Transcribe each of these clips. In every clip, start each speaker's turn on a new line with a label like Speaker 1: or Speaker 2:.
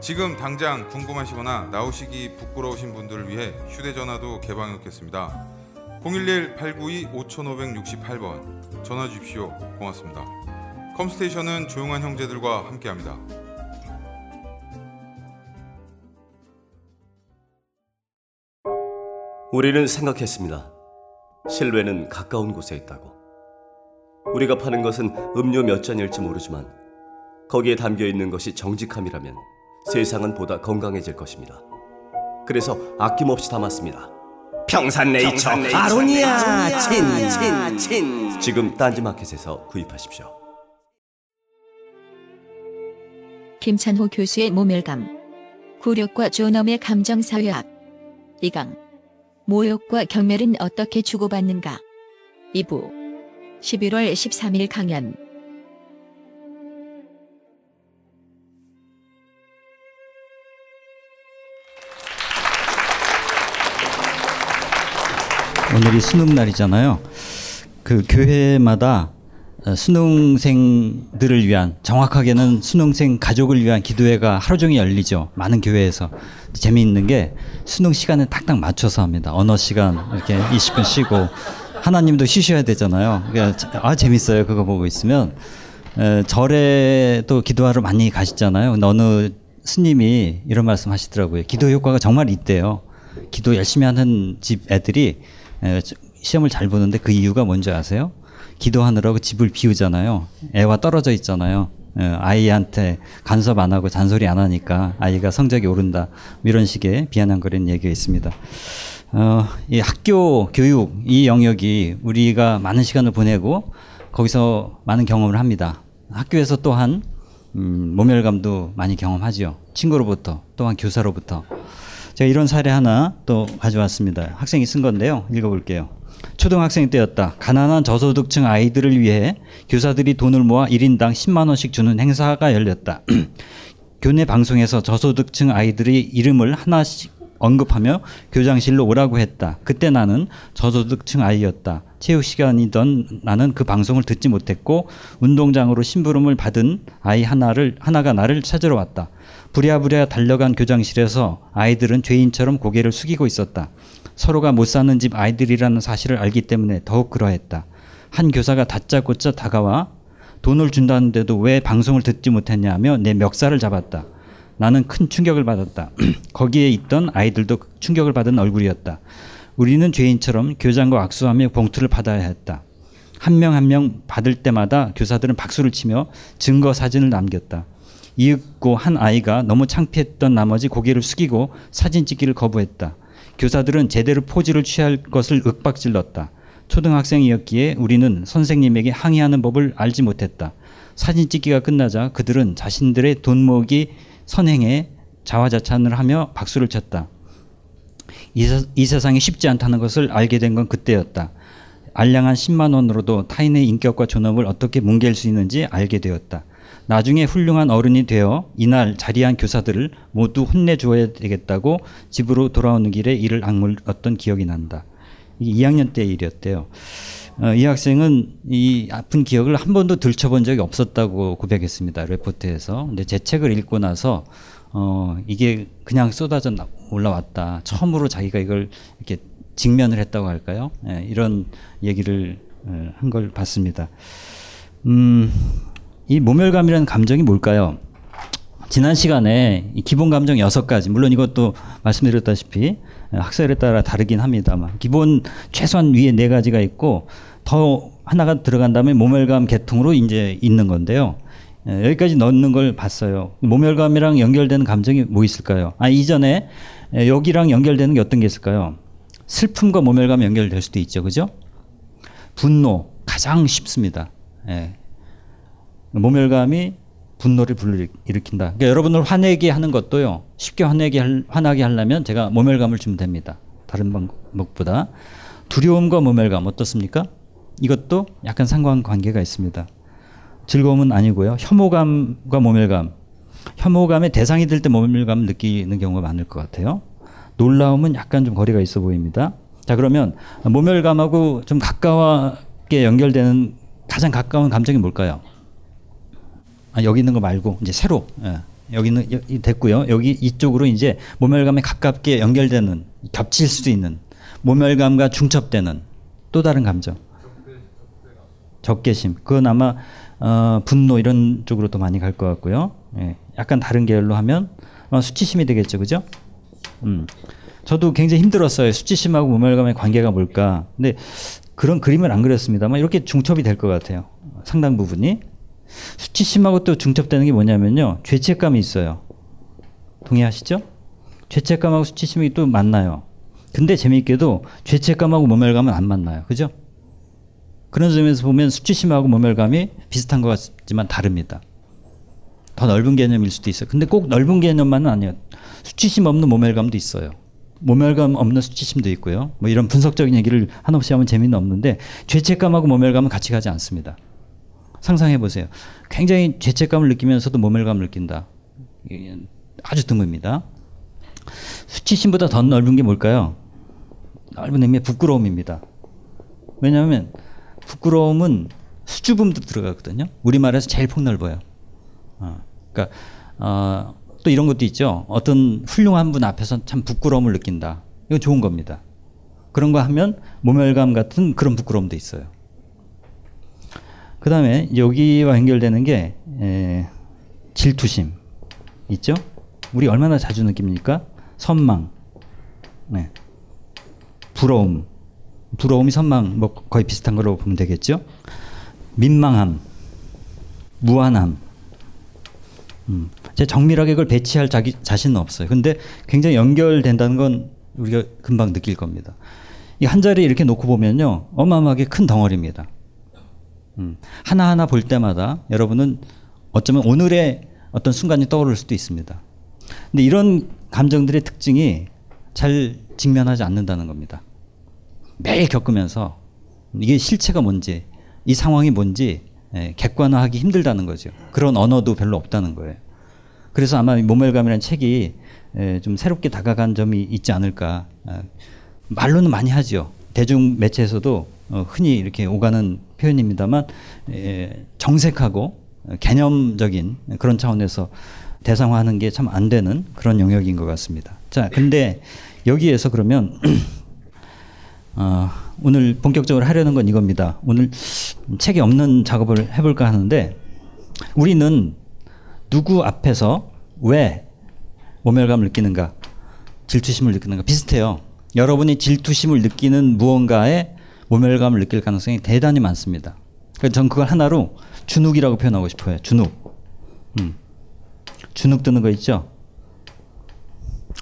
Speaker 1: 지금 당장 궁금하시거나 나오시기 부끄러우신 분들을 위해 휴대전화도 개방해 놓겠습니다. 011-892-5568번 전화 주십시오. 고맙습니다. 컴스테이션은 조용한 형제들과 함께합니다.
Speaker 2: 우리는 생각했습니다. 실외는 가까운 곳에 있다고. 우리가 파는 것은 음료 몇 잔일지 모르지만 거기에 담겨 있는 것이 정직함이라면 세상은 보다 건강해질 것입니다. 그래서 아낌없이 담았습니다. 평산네이처, 아로니아. 친친친. 지금 딴지마켓에서 구입하십시오.
Speaker 3: 김찬호 교수의 모멸감. 굴욕과 존엄의 감정사회학. 2강. 모욕과 경멸은 어떻게 주고받는가? 2부. 11월 13일 강연
Speaker 4: 오늘이 수능 날이잖아요. 그 교회마다 어, 수능생들을 위한 정확하게는 수능생 가족을 위한 기도회가 하루 종일 열리죠. 많은 교회에서 재미있는 게 수능 시간에 딱딱 맞춰서 합니다. 언어 시간 이렇게 20분 쉬고 하나님도 쉬셔야 되잖아요. 그러니까 아 재밌어요. 그거 보고 있으면 에, 절에 또 기도하러 많이 가시잖아요. 근데 어느 스님이 이런 말씀 하시더라고요. 기도 효과가 정말 있대요. 기도 열심히 하는 집 애들이 에, 시험을 잘 보는데 그 이유가 뭔지 아세요? 기도하느라고 집을 비우잖아요. 애와 떨어져 있잖아요. 에, 아이한테 간섭 안 하고 잔소리 안 하니까 아이가 성적이 오른다. 이런 식의 비아냥거리는 얘기가 있습니다. 어, 이 학교 교육 이 영역이 우리가 많은 시간을 보내고 거기서 많은 경험을 합니다. 학교에서 또한 음, 모멸감도 많이 경험하지요. 친구로부터 또한 교사로부터. 제가 이런 사례 하나 또 가져왔습니다. 학생이 쓴 건데요. 읽어볼게요. 초등학생 때였다. 가난한 저소득층 아이들을 위해 교사들이 돈을 모아 1인당 10만 원씩 주는 행사가 열렸다. 교내 방송에서 저소득층 아이들의 이름을 하나씩 언급하며 교장실로 오라고 했다. 그때 나는 저소득층 아이였다. 체육 시간이던 나는 그 방송을 듣지 못했고 운동장으로 심부름을 받은 아이 하나를 하나가 나를 찾으러 왔다. 부랴부랴 달려간 교장실에서 아이들은 죄인처럼 고개를 숙이고 있었다. 서로가 못 사는 집 아이들이라는 사실을 알기 때문에 더욱 그러했다. 한 교사가 다짜고짜 다가와 돈을 준다는데도 왜 방송을 듣지 못했냐며 내 멱살을 잡았다. 나는 큰 충격을 받았다. 거기에 있던 아이들도 충격을 받은 얼굴이었다. 우리는 죄인처럼 교장과 악수하며 봉투를 받아야 했다. 한 명 한명 받을 때마다 교사들은 박수를 치며 증거 사진을 남겼다. 이윽고 한 아이가 너무 창피했던 나머지 고개를 숙이고 사진 찍기를 거부했다. 교사들은 제대로 포즈를 취할 것을 윽박질렀다. 초등학생이었기에 우리는 선생님에게 항의하는 법을 알지 못했다. 사진 찍기가 끝나자 그들은 자신들의 돈 모으기 선행에 자화자찬을 하며 박수를 쳤다. 이, 세, 이 세상이 쉽지 않다는 것을 알게 된 건 그때였다. 알량한 10만 원으로도 타인의 인격과 존엄을 어떻게 뭉갤 수 있는지 알게 되었다. 나중에 훌륭한 어른이 되어 이날 자리한 교사들을 모두 혼내주어야 되겠다고 집으로 돌아오는 길에 이를 악물었던 기억이 난다. 이 2학년 때 일이었대요. 어, 이 학생은 이 아픈 기억을 한 번도 들춰본 적이 없었다고 고백했습니다. 레포트에서. 근데 제 책을 읽고 나서 어, 이게 그냥 쏟아져 올라왔다. 처음으로 자기가 이걸 이렇게 직면을 했다고 할까요? 예, 이런 얘기를 어, 한걸 봤습니다. 음, 이 모멸감이라는 감정이 뭘까요? 지난 시간에 기본 감정 여섯 가지, 물론 이것도 말씀드렸다시피 학설에 따라 다르긴 합니다만 기본 최소한 위에 네 가지가 있고 더 하나가 들어간 다음에 모멸감 계통으로 이제 있는 건데요. 예, 여기까지 넣는 걸 봤어요. 모멸감이랑 연결되는 감정이 뭐 있을까요? 아 이전에 예, 여기랑 연결되는 게 어떤 게 있을까요? 슬픔과 모멸감 연결될 수도 있죠, 그죠? 분노 가장 쉽습니다. 예. 모멸감이 분노를 불러일으킨다. 그러니까 여러분을 화내게 하는 것도요. 쉽게 화내게 할, 화나게 하려면 제가 모멸감을 주면 됩니다. 다른 방법보다 두려움과 모멸감 어떻습니까? 이것도 약간 상관관계가 있습니다. 즐거움은 아니고요. 혐오감과 모멸감. 혐오감의 대상이 될 때 모멸감을 느끼는 경우가 많을 것 같아요. 놀라움은 약간 좀 거리가 있어 보입니다. 자 그러면 모멸감하고 좀 가까워게 연결되는 가장 가까운 감정이 뭘까요? 아, 여기 있는 거 말고 이제 새로 예. 여기는 여기 됐고요. 여기 이쪽으로 이제 모멸감에 가깝게 연결되는 겹칠 수 있는 모멸감과 중첩되는 또 다른 감정. 적개심. 그건 아마 어, 분노 이런 쪽으로 또 많이 갈 것 같고요. 예. 약간 다른 계열로 하면 어, 수치심이 되겠죠, 그죠? 음. 저도 굉장히 힘들었어요. 수치심하고 모멸감의 관계가 뭘까. 근데 그런 그림을 안 그렸습니다만 이렇게 중첩이 될 것 같아요. 상당 부분이. 수치심하고 또 중첩되는 게 뭐냐면요. 죄책감이 있어요. 동의하시죠? 죄책감하고 수치심이 또 만나요. 근데 재미있게도 죄책감하고 모멸감은 안 만나요. 그죠? 그런 점에서 보면 수치심하고 모멸감이 비슷한 것 같지만 다릅니다. 더 넓은 개념일 수도 있어요. 근데 꼭 넓은 개념만은 아니에요. 수치심 없는 모멸감도 있어요. 모멸감 없는 수치심도 있고요. 뭐 이런 분석적인 얘기를 한없이 하면 재미는 없는데 죄책감하고 모멸감은 같이 가지 않습니다. 상상해 보세요. 굉장히 죄책감을 느끼면서도 모멸감을 느낀다. 아주 드뭅니다. 수치심보다 더 넓은 게 뭘까요? 넓은 의미의 부끄러움입니다. 왜냐하면 부끄러움은 수줍음도 들어가거든요. 우리말에서 제일 폭넓어요. 어, 그러니까 어, 또 이런 것도 있죠. 어떤 훌륭한 분 앞에서 참 부끄러움을 느낀다. 이거 좋은 겁니다. 그런 거 하면 모멸감 같은 그런 부끄러움도 있어요. 그 다음에 여기와 연결되는 게 에, 질투심 있죠? 우리 얼마나 자주 느낍니까? 선망, 네. 부러움, 부러움이 선망 뭐 거의 비슷한 거로 보면 되겠죠? 민망함, 무한함. 음, 제 정밀하게 그걸 배치할 자기 자신은 없어요. 근데 굉장히 연결된다는 건 우리가 금방 느낄 겁니다. 이 한 자리에 이렇게 놓고 보면요, 어마어마하게 큰 덩어리입니다. 음, 하나하나 볼 때마다 여러분은 어쩌면 오늘의 어떤 순간이 떠오를 수도 있습니다. 근데 이런 감정들의 특징이 잘 직면하지 않는다는 겁니다. 매일 겪으면서 이게 실체가 뭔지, 이 상황이 뭔지 예, 객관화하기 힘들다는 거죠. 그런 언어도 별로 없다는 거예요. 그래서 아마 모멸감이라는 책이 예, 좀 새롭게 다가간 점이 있지 않을까. 아, 말로는 많이 하죠. 대중 매체에서도 어, 흔히 이렇게 오가는 표현입니다만 예, 정색하고 개념적인 그런 차원에서 대상화하는 게 참 안 되는 그런 영역인 것 같습니다. 자, 근데 여기에서 그러면 어, 오늘 본격적으로 하려는 건 이겁니다. 오늘 책에 없는 작업을 해볼까 하는데 우리는 누구 앞에서 왜 모멸감을 느끼는가, 질투심을 느끼는가 비슷해요. 여러분이 질투심을 느끼는 무언가에 모멸감을 느낄 가능성이 대단히 많습니다. 그래서 전 그걸 하나로 주눅이라고 표현하고 싶어요. 주눅. 음. 주눅 드는 거 있죠?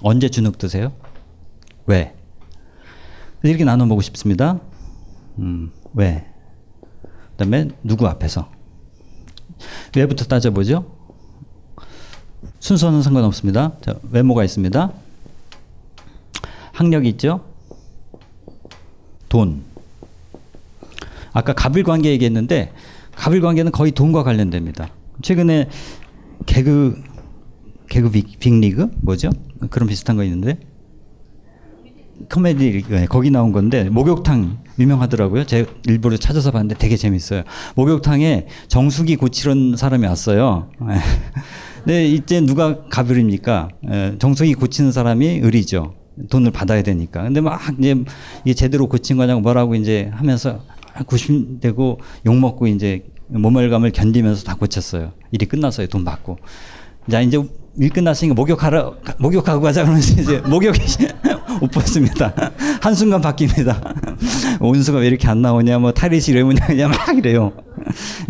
Speaker 4: 언제 주눅 드세요? 왜? 이렇게 나눠 보고 싶습니다. 음, 왜? 그 다음에 누구 앞에서? 왜부터 따져보죠? 순서는 상관없습니다. 자, 외모가 있습니다. 학력이 있죠? 돈. 아까 갑을 관계 얘기했는데 갑을 관계는 거의 돈과 관련됩니다. 최근에 개그 개그 빅, 빅리그 뭐죠? 그런 비슷한 거 있는데 코미디 네, 거기 나온 건데 목욕탕 유명하더라고요. 제 일부러 찾아서 봤는데 되게 재밌어요. 목욕탕에 정수기 고치는 사람이 왔어요. 네, 이제 누가 가불입니까? 정수기 고치는 사람이 을이죠. 돈을 받아야 되니까. 근데 막 이제 이게 제대로 고친 거냐고 뭐라고 이제 하면서 구심되고 욕 먹고 이제 모멸감을 견디면서 다 고쳤어요. 일이 끝났어요. 돈 받고. 자 이제 일 끝났으니까 목욕하러 목욕하고 가자 그러면서 이제 목욕이 못 벗습니다. 한 순간 바뀝니다. 온수가 왜 이렇게 안 나오냐, 뭐 탈의시 왜 뭐냐 그냥 막 이래요.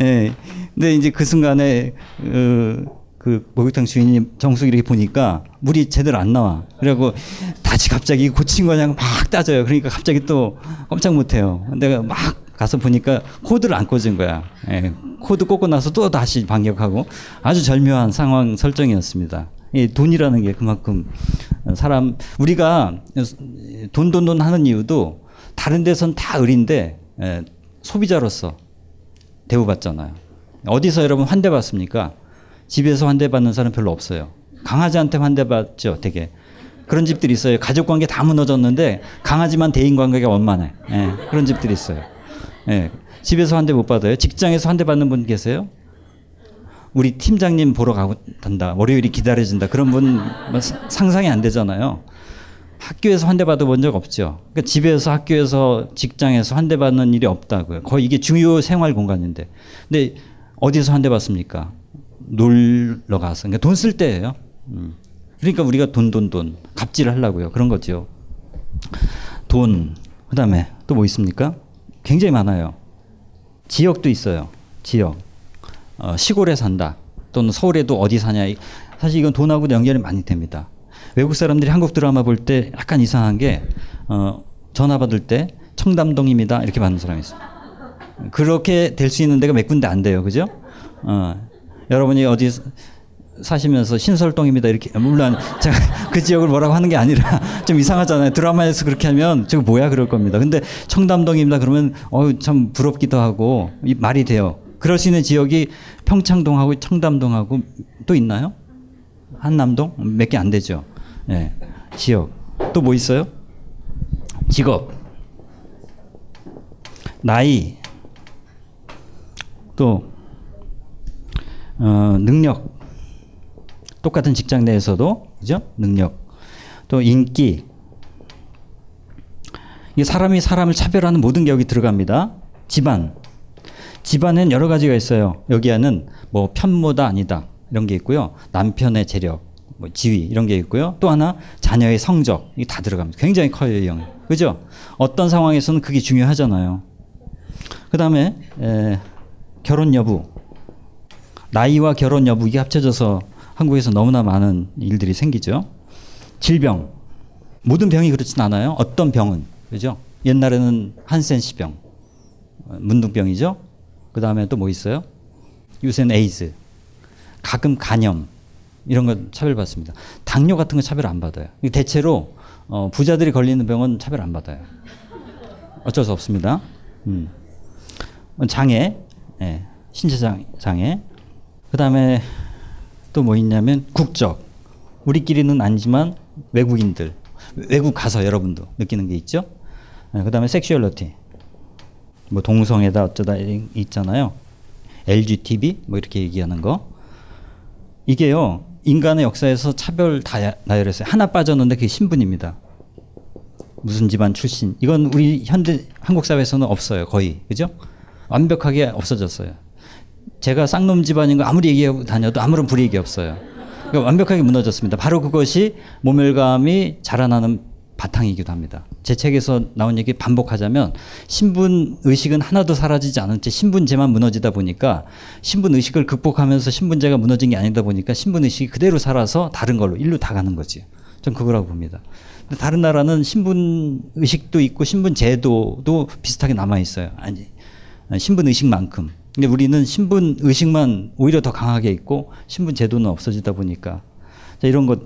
Speaker 4: 예. 근데 이제 그 순간에 그, 그 목욕탕 주인이 정수기 이렇게 보니까 물이 제대로 안 나와. 그리고 다시 갑자기 고친 거냐고 막 따져요. 그러니까 갑자기 또 꼼짝 못해요. 내가 막 가서 보니까 코드를 안 꽂은 거야. 예, 코드 꽂고 나서 또 다시 반격하고 아주 절묘한 상황 설정이었습니다. 이 돈이라는 게 그만큼 사람 우리가 돈 돈 돈 하는 이유도 다른 데선 다 을인데 예, 소비자로서 대우받잖아요. 어디서 여러분 환대받습니까? 집에서 환대받는 사람 별로 없어요. 강아지한테 환대받죠, 되게. 그런 집들이 있어요. 가족 관계 다 무너졌는데 강아지만 대인 관계가 원만해. 예, 그런 집들이 있어요. 예. 집에서 한 대 못 받아요. 직장에서 한 대 받는 분 계세요? 우리 팀장님 보러 가고 단다. 월요일이 기다려진다. 그런 분뭐 상상이 안 되잖아요. 학교에서 한 대 받아본 적 없죠. 그러니까 집에서 학교에서 직장에서 한 대 받는 일이 없다고요. 거의 이게 중요 생활 공간인데. 근데 어디서 한 대 받습니까? 놀러 가서. 그러니까 돈 쓸 때예요. 음. 그러니까 우리가 돈, 돈, 돈. 갑질 하려고요. 그런 거죠. 돈. 그 다음에 또 뭐 있습니까? 굉장히 많아요. 지역도 있어요. 지역. 어, 시골에 산다. 또는 서울에도 어디 사냐. 사실 이건 돈하고 연결이 많이 됩니다. 외국 사람들이 한국 드라마 볼 때 약간 이상한 게 어, 전화 받을 때 청담동입니다. 이렇게 받는 사람이 있어요. 그렇게 될 수 있는 데가 몇 군데 안 돼요. 그죠? 어, 여러분이 어디 사시면서 신설동입니다. 이렇게 물론 제가 그 지역을 뭐라고 하는 게 아니라 좀 이상하잖아요. 드라마에서 그렇게 하면 저거 뭐야 그럴 겁니다. 근데 청담동입니다. 그러면 어참 부럽기도 하고 말이 돼요. 그럴 수 있는 지역이 평창동하고 청담동하고 또 있나요? 한남동 몇 개 안 되죠. 예. 네. 지역 또 뭐 있어요? 직업, 나이, 또 어, 능력, 똑같은 직장 내에서도 그죠? 능력 또 인기 이 사람이 사람을 차별하는 모든 게 여기 들어갑니다. 집안 집안엔 여러 가지가 있어요. 여기에는 뭐 편모다 아니다 이런 게 있고요. 남편의 재력, 뭐 지위 이런 게 있고요. 또 하나 자녀의 성적 이게 다 들어갑니다. 굉장히 커요 이 영. 그죠? 어떤 상황에서는 그게 중요하잖아요. 그 다음에 결혼 여부 나이와 결혼 여부 이게 합쳐져서 한국에서 너무나 많은 일들이 생기죠. 질병. 모든 병이 그렇진 않아요. 어떤 병은. 그죠? 옛날에는 한센시병. 문둥병이죠. 그 다음에 또 뭐 있어요? 요새는 에이즈. 가끔 간염. 이런 거 차별받습니다. 당뇨 같은 거 차별 안 받아요. 대체로 어, 부자들이 걸리는 병은 차별 안 받아요. 어쩔 수 없습니다. 음. 장애, 예, 신체 장애. 그 다음에 또 뭐 있냐면 국적. 우리끼리는 아니지만 외국인들, 외국 가서 여러분도 느끼는 게 있죠. 네, 그 다음에 섹슈얼리티. 뭐 동성애다 어쩌다 있잖아요. LGTB 뭐 이렇게 얘기하는 거. 이게요 인간의 역사에서 차별 다 나열했어요. 하나 빠졌는데 그게 신분입니다. 무슨 집안 출신. 이건 우리 현대 한국 사회에서는 없어요. 거의 그죠? 완벽하게 없어졌어요. 제가 쌍놈 집안인 거 아무리 얘기하고 다녀도 아무런 불이익이 없어요. 그러니까 완벽하게 무너졌습니다. 바로 그것이 모멸감이 자라나는 바탕이기도 합니다. 제 책에서 나온 얘기 반복하자면 신분 의식은 하나도 사라지지 않은 채 신분제만 무너지다 보니까 신분 의식을 극복하면서 신분제가 무너진 게 아니다 보니까 신분 의식이 그대로 살아서 다른 걸로 일로 다 가는 거지. 전 그거라고 봅니다. 다른 나라는 신분 의식도 있고 신분 제도도 비슷하게 남아 있어요. 아니 신분 의식만큼. 근데 우리는 신분 의식만 오히려 더 강하게 있고 신분 제도는 없어지다 보니까 자, 이런 것.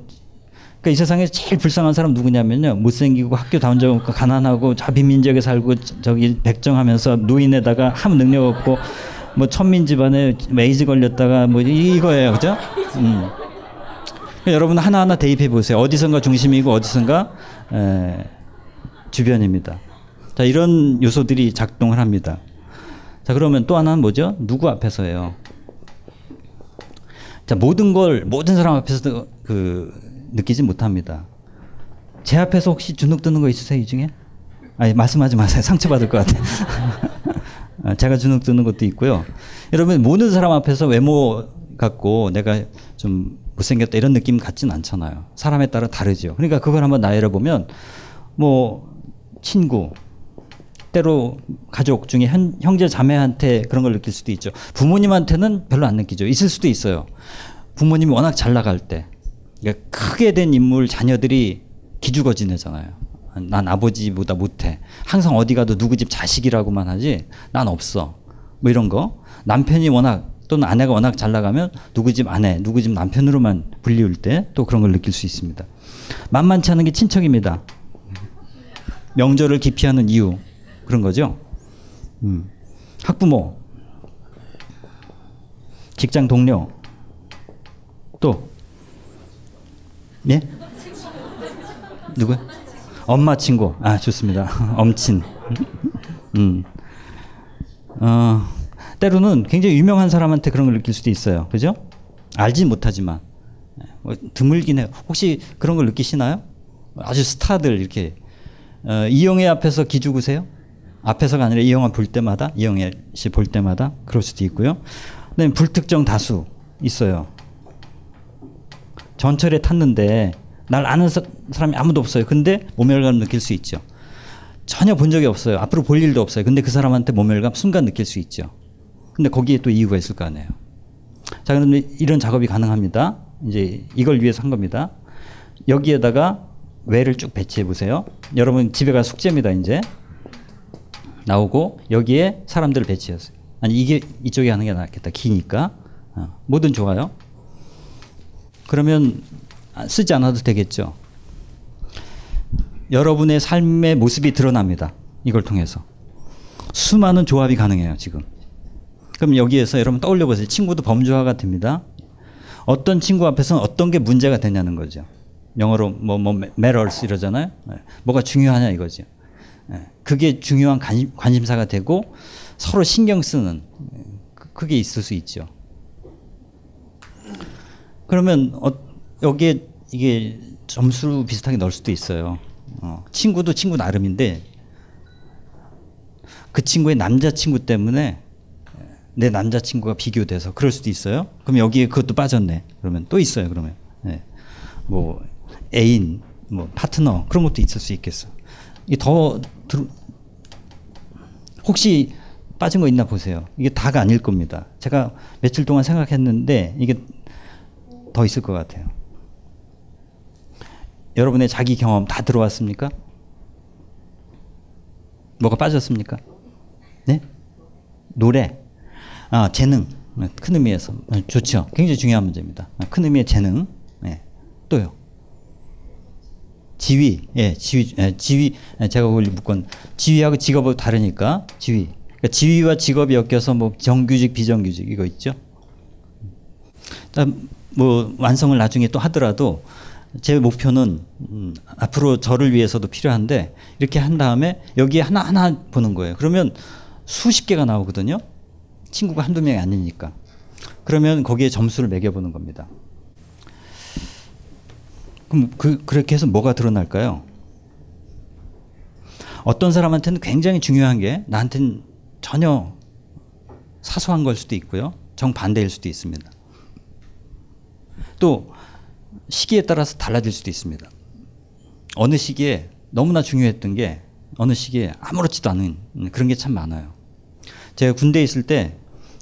Speaker 4: 그러니까 이 세상에 제일 불쌍한 사람 누구냐면요. 못생기고 학교 다닌 적 없고 가난하고 자비민족에 살고 저기 백정하면서 노인에다가 한 능력 없고 뭐 천민 집안에 에이즈 걸렸다가 뭐 이거예요. 그죠? 음. 그러니까 여러분 하나하나 대입해 보세요. 어디선가 중심이고 어디선가 에, 주변입니다. 자, 이런 요소들이 작동을 합니다. 자, 그러면 또 하나는 뭐죠? 누구 앞에서예요? 자, 모든 걸 모든 사람 앞에서 그 느끼지 못합니다. 제 앞에서 혹시 주눅 드는 거 있으세요, 이 중에? 아니, 말씀하지 마세요. 상처받을 것 같아요. 아, 제가 주눅 드는 것도 있고요. 여러분, 모든 사람 앞에서 외모 갖고 내가 좀 못생겼다 이런 느낌 같진 않잖아요. 사람에 따라 다르죠. 그러니까 그걸 한번 나열해 보면 뭐 친구, 때로 가족 중에 현, 형제 자매한테 그런 걸 느낄 수도 있죠. 부모님한테는 별로 안 느끼죠. 있을 수도 있어요. 부모님이 워낙 잘 나갈 때 그러니까 크게 된 인물 자녀들이 기죽어 지내잖아요. 난 아버지보다 못해. 항상 어디 가도 누구 집 자식이라고만 하지 난 없어. 뭐 이런 거. 남편이 워낙 또는 아내가 워낙 잘 나가면 누구 집 아내, 누구 집 남편으로만 불리울 때 또 그런 걸 느낄 수 있습니다. 만만치 않은 게 친척입니다. 명절을 기피하는 이유 그런 거죠. 음. 학부모, 직장 동료, 또 예? 누구? 엄마 친구. 아 좋습니다. 엄친. 음. 어. 때로는 굉장히 유명한 사람한테 그런 걸 느낄 수도 있어요. 그죠? 알지 못하지만. 뭐 드물긴 해요. 혹시 그런 걸 느끼시나요? 아주 스타들 이렇게 어, 이영애 앞에서 기죽으세요? 앞에서가 아니라 이 영화 볼 때마다 이영애 씨 볼 때마다 그럴 수도 있고요. 그다음에 불특정 다수 있어요. 전철에 탔는데 날 아는 사, 람이 아무도 없어요. 근데 모멸감 느낄 수 있죠. 전혀 본 적이 없어요. 앞으로 볼 일도 없어요. 근데 그 사람한테 모멸감 순간 느낄 수 있죠. 근데 거기에 또 이유가 있을 거 아니에요. 자, 그런데 이런 작업이 가능합니다. 이제 이걸 위해서 한 겁니다. 여기에다가 외를 쭉 배치해 보세요. 여러분 집에 가 숙제입니다, 이제. 나오고 여기에 사람들을 배치했어요. 아니 이게 이쪽에 하는 게 낫겠다. 기니까. 어, 뭐든 좋아요. 그러면 쓰지 않아도 되겠죠. 여러분의 삶의 모습이 드러납니다. 이걸 통해서. 수많은 조합이 가능해요, 지금. 그럼 여기에서 여러분 떠올려 보세요. 친구도 범주화가 됩니다. 어떤 친구 앞에서는 어떤 게 문제가 되냐는 거죠. 영어로 뭐, 뭐, matters 이러잖아요. 네. 뭐가 중요하냐 이거죠. 네. 그게 중요한 관심, 관심 사가 되고 서로 신경 쓰는 그, 그게 있을 수 있죠. 그러면 어, 여기에 이게 점수 비슷하게 넣을 수도 있어요. 어, 친구도 친구 나름인데 그 친구의 남자친구 때문에 내 남자친구가 비교돼서 그럴 수도 있어요. 그럼 여기에 그것도 빠졌네. 그러면 또 있어요. 그러면 네. 뭐 애인, 뭐 파트너 그런 것도 있을 수 있겠어. 이더 혹시 빠진 거 있나 보세요. 이게 다가 아닐 겁니다. 제가 며칠 동안 생각했는데 이게 더 있을 것 같아요. 여러분의 자기 경험 다 들어왔습니까? 뭐가 빠졌습니까? 네? 노래, 아 재능, 큰 의미에서 좋죠. 굉장히 중요한 문제입니다. 큰 의미의 재능, 네. 또요. 지위, 예, 지위, 예, 지위, 예, 제가 그걸 묶은 지위하고 직업하고 다르니까 지위. 그러니까 지위와 직업이 엮여서 뭐 정규직, 비정규직 이거 있죠. 뭐 완성을 나중에 또 하더라도 제 목표는 음, 앞으로 저를 위해서도 필요한데 이렇게 한 다음에 여기에 하나 하나 보는 거예요. 그러면 수십 개가 나오거든요. 친구가 한두 명이 아니니까. 그러면 거기에 점수를 매겨보는 겁니다. 그럼 그, 그렇게 해서 뭐가 드러날까요? 어떤 사람한테는 굉장히 중요한 게 나한테는 전혀 사소한 걸 수도 있고요. 정반대일 수도 있습니다. 또 시기에 따라서 달라질 수도 있습니다. 어느 시기에 너무나 중요했던 게 어느 시기에 아무렇지도 않은 그런 게 참 많아요. 제가 군대에 있을 때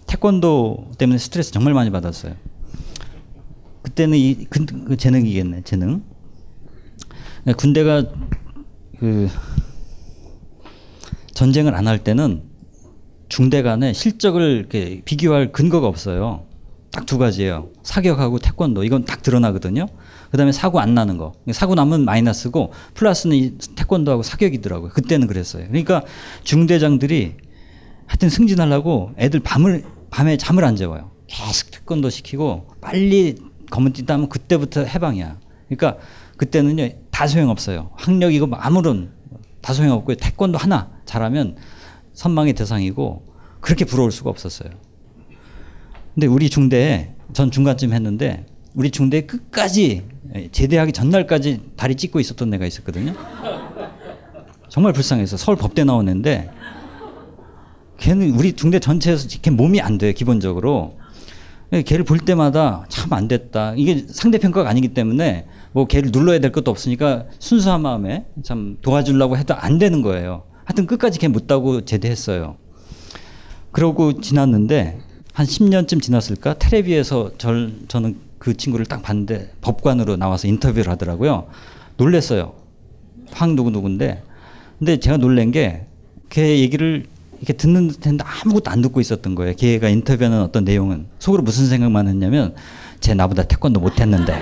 Speaker 4: 태권도 때문에 스트레스 정말 많이 받았어요. 그때는 이 그, 그 재능이겠네 재능. 군대가 그 전쟁을 안 할 때는 중대 간에 실적을 이렇게 비교할 근거가 없어요. 딱 두 가지예요. 사격하고 태권도 이건 딱 드러나거든요. 그다음에 사고 안 나는 거. 사고 나면 마이너스고 플러스는 이 태권도하고 사격이더라고요. 그때는 그랬어요. 그러니까 중대장들이 하여튼 승진하려고 애들 밤을 밤에 잠을 안 재워요. 계속 태권도 시키고 빨리 검은 띠 따면 그때부터 해방이야. 그러니까 그때는요 다 소용없어요. 학력이고 아무런 다 소용없고 태권도 하나 잘하면 선망의 대상이고 그렇게 부러울 수가 없었어요. 근데 우리 중대에 전 중간쯤 했는데 우리 중대 끝까지 제대하기 전날까지 다리 찢고 있었던 애가 있었거든요. 정말 불쌍해서 서울 법대 애인데 걔는 우리 중대 전체에서 걔 몸이 안 돼요 기본적으로. 걔를 볼 때마다 참 안 됐다. 이게 상대 평가가 아니기 때문에 뭐 걔를 눌러야 될 것도 없으니까 순수한 마음에 참 도와주려고 해도 안 되는 거예요. 하여튼 끝까지 걔 못다고 제대했어요. 그러고 지났는데 한 10년쯤 지났을까 텔레비에서 절, 저는 그 친구를 딱 봤는데 법관으로 나와서 인터뷰를 하더라고요. 놀랬어요. 황 누구 누구인데 근데 제가 놀란 게 걔 얘기를 이렇게 듣는 듯했는데 아무것도 안 듣고 있었던 거예요. 걔가 인터뷰하는 어떤 내용은 속으로 무슨 생각만 했냐면 쟤 나보다 태권도 못했는데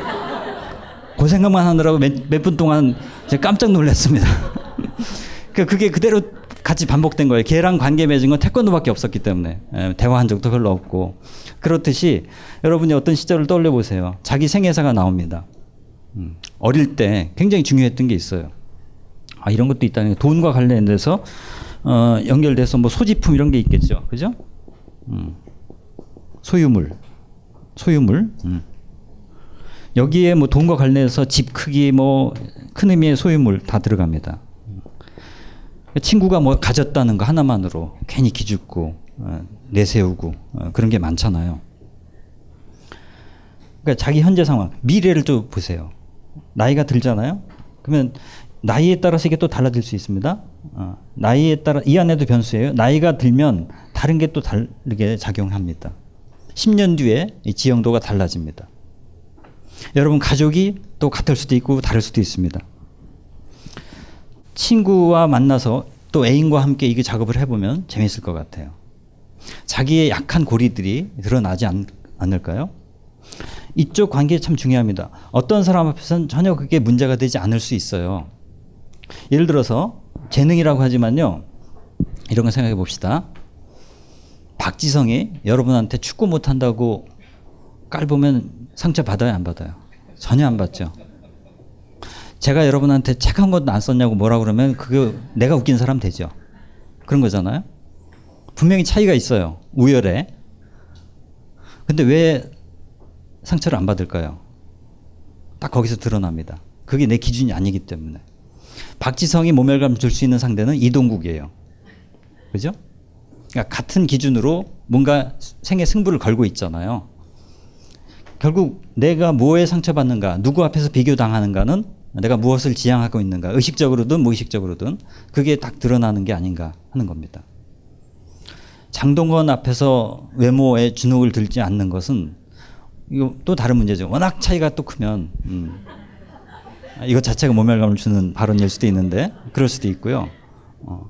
Speaker 4: 그 생각만 하느라고 몇 분 동안 깜짝 놀랐습니다. 그 그게 그대로 같이 반복된 거예요. 걔랑 관계 맺은 건 태권도밖에 없었기 때문에 예, 대화한 적도 별로 없고 그렇듯이 여러분이 어떤 시절을 떠올려 보세요. 자기 생애사가 나옵니다. 음, 어릴 때 굉장히 중요했던 게 있어요. 아 이런 것도 있다는 게 돈과 관련돼서 어, 연결돼서 뭐 소지품 이런 게 있겠죠. 그죠? 음. 소유물. 소유물. 음. 여기에 뭐 돈과 관련해서 집 크기 뭐 큰 의미의 소유물 다 들어갑니다. 친구가 뭐 가졌다는 거 하나만으로 괜히 기죽고 어, 내세우고 어, 그런 게 많잖아요. 그러니까 자기 현재 상황, 미래를 또 보세요. 나이가 들잖아요. 그러면 나이에 따라서 이게 또 달라질 수 있습니다. 어, 나이에 따라 이 안에도 변수예요. 나이가 들면 다른 게 또 다르게 작용합니다. 10년 뒤에 이 지형도가 달라집니다. 여러분 가족이 또 같을 수도 있고 다를 수도 있습니다. 친구와 만나서 또 애인과 함께 이게 작업을 해보면 재밌을 것 같아요. 자기의 약한 고리들이 드러나지 않, 않을까요? 이쪽 관계 참 중요합니다. 어떤 사람 앞에서는 전혀 그게 문제가 되지 않을 수 있어요. 예를 들어서 재능이라고 하지만요. 이런 거 생각해 봅시다. 박지성이 여러분한테 축구 못한다고 깔보면 상처 받아요, 안 받아요? 전혀 안 받죠. 제가 여러분한테 책 한 권도 안 썼냐고 뭐라 그러면 그거 내가 웃긴 사람 되죠. 그런 거잖아요. 분명히 차이가 있어요. 우열에. 근데 왜 상처를 안 받을까요? 딱 거기서 드러납니다. 그게 내 기준이 아니기 때문에. 박지성이 모멸감 줄수 있는 상대는 이동국이에요. 그죠? 그러니까 같은 기준으로 뭔가 생애 승부를 걸고 있잖아요. 결국 내가 뭐에 상처받는가, 누구 앞에서 비교당하는가는 내가 무엇을 지향하고 있는가, 의식적으로든 무의식적으로든 그게 딱 드러나는 게 아닌가 하는 겁니다. 장동건 앞에서 외모에 주눅을 들지 않는 것은 이거 또 다른 문제죠. 워낙 차이가 또 크면 음. 이것 자체가 모멸감을 주는 발언일 수도 있는데 그럴 수도 있고요. 어.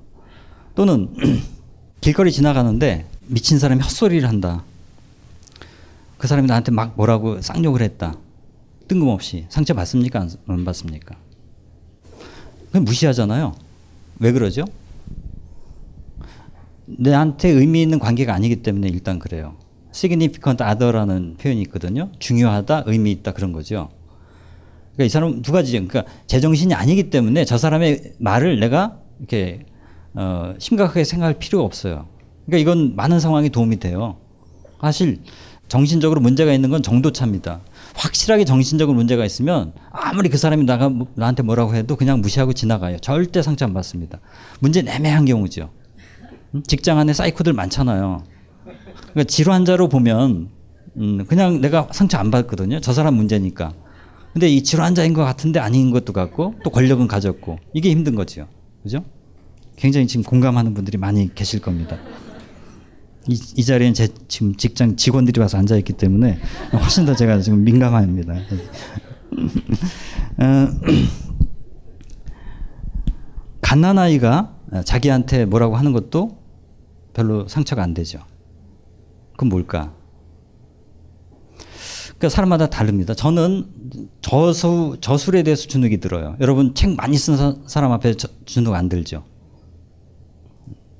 Speaker 4: 또는 길거리 지나가는데 미친 사람이 헛소리를 한다. 그 사람이 나한테 막 뭐라고 쌍욕을 했다. 뜬금없이 상처 받습니까? 안 받습니까? 그냥 무시하잖아요. 왜 그러죠? 내한테 의미 있는 관계가 아니기 때문에 일단 그래요. significant other라는 표현이 있거든요. 중요하다, 의미 있다 그런 거죠. 그러니까 이 사람 두 가지죠. 그러니까 제정신이 아니기 때문에 저 사람의 말을 내가 이렇게 어, 심각하게 생각할 필요가 없어요. 그러니까 이건 많은 상황에 도움이 돼요. 사실 정신적으로 문제가 있는 건 정도 차입니다. 확실하게 정신적으로 문제가 있으면 아무리 그 사람이 나가 나한테 뭐라고 해도 그냥 무시하고 지나가요. 절대 상처 안 받습니다. 문제 애매한 경우죠. 직장 안에 사이코들 많잖아요. 그러니까 질환자로 보면 음, 그냥 내가 상처 안 받거든요. 저 사람 문제니까. 근데 이 질환자인 것 같은데 아닌 것도 같고 또 권력은 가졌고 이게 힘든 거죠. 그죠? 굉장히 지금 공감하는 분들이 많이 계실 겁니다. 이, 이 자리엔 제 지금 직장 직원들이 와서 앉아 있기 때문에 훨씬 더 제가 지금 민감합니다. 어, 갓난아이가 자기한테 뭐라고 하는 것도 별로 상처가 안 되죠. 그건 뭘까? 그러니까 사람마다 다릅니다. 저는 저수 저술에 대해서 주눅이 들어요. 여러분 책 많이 쓴 사람 앞에 저, 주눅 안 들죠.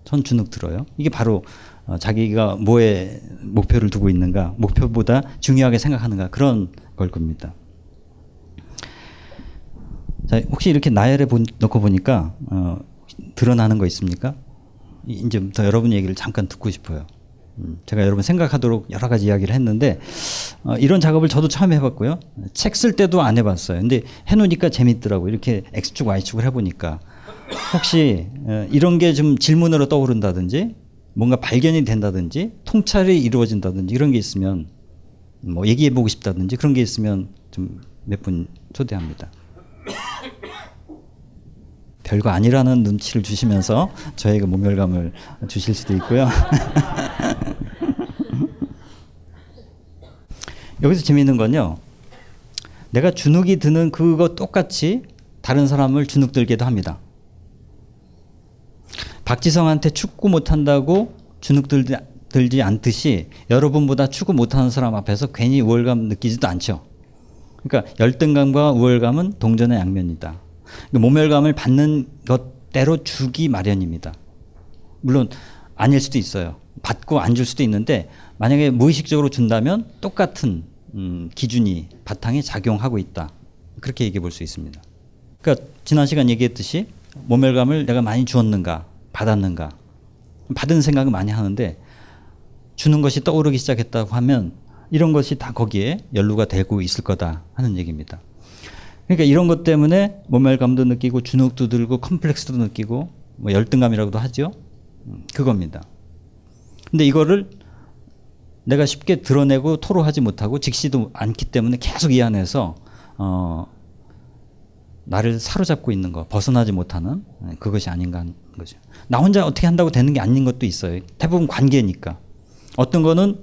Speaker 4: 전 주눅 들어요. 이게 바로 어, 자기가 뭐에 목표를 두고 있는가, 목표보다 중요하게 생각하는가 그런 걸 겁니다. 자, 혹시 이렇게 나열해 본, 놓고 보니까 어, 드러나는 거 있습니까? 이제부터 여러분 얘기를 잠깐 듣고 싶어요. 음, 제가 여러분 생각하도록 여러 가지 이야기를 했는데 어, 이런 작업을 저도 처음 해봤고요. 책 쓸 때도 안 해봤어요. 근데 해놓으니까 재밌더라고. 이렇게 X축, Y축을 해보니까 혹시 어, 이런 게 좀 질문으로 떠오른다든지 뭔가 발견이 된다든지 통찰이 이루어진다든지 이런 게 있으면 뭐 얘기해보고 싶다든지 그런 게 있으면 좀 몇 분 초대합니다. 별거 아니라는 눈치를 주시면서 저에게 모멸감을 주실 수도 있고요. 여기서 재미있는 건요. 내가 주눅이 드는 그거 똑같이 다른 사람을 주눅 들게도 합니다. 박지성한테 축구 못한다고 주눅 들지, 들지 않듯이 여러분보다 축구 못하는 사람 앞에서 괜히 우월감 느끼지도 않죠. 그러니까 열등감과 우월감은 동전의 양면이다. 그러니까 모멸감을 받는 것대로 주기 마련입니다. 물론 아닐 수도 있어요. 받고 안 줄 수도 있는데 만약에 무의식적으로 준다면 똑같은 음, 기준이 바탕에 작용하고 있다. 그렇게 얘기해 볼 수 있습니다. 그러니까 지난 시간 얘기했듯이 모멸감을 내가 많이 주었는가 받았는가 받은 생각을 많이 하는데 주는 것이 떠오르기 시작했다고 하면 이런 것이 다 거기에 연루가 되고 있을 거다 하는 얘기입니다. 그러니까 이런 것 때문에 모멸감도 느끼고 주눅도 들고 컴플렉스도 느끼고 뭐 열등감이라고도 하죠. 음, 그겁니다. 근데 이거를 내가 쉽게 드러내고 토로하지 못하고 직시도 않기 때문에 계속 이 안에서 어 나를 사로잡고 있는 거 벗어나지 못하는 네, 그것이 아닌가 하는 거죠. 나 혼자 어떻게 한다고 되는 게 아닌 것도 있어요. 대부분 관계니까. 어떤 거는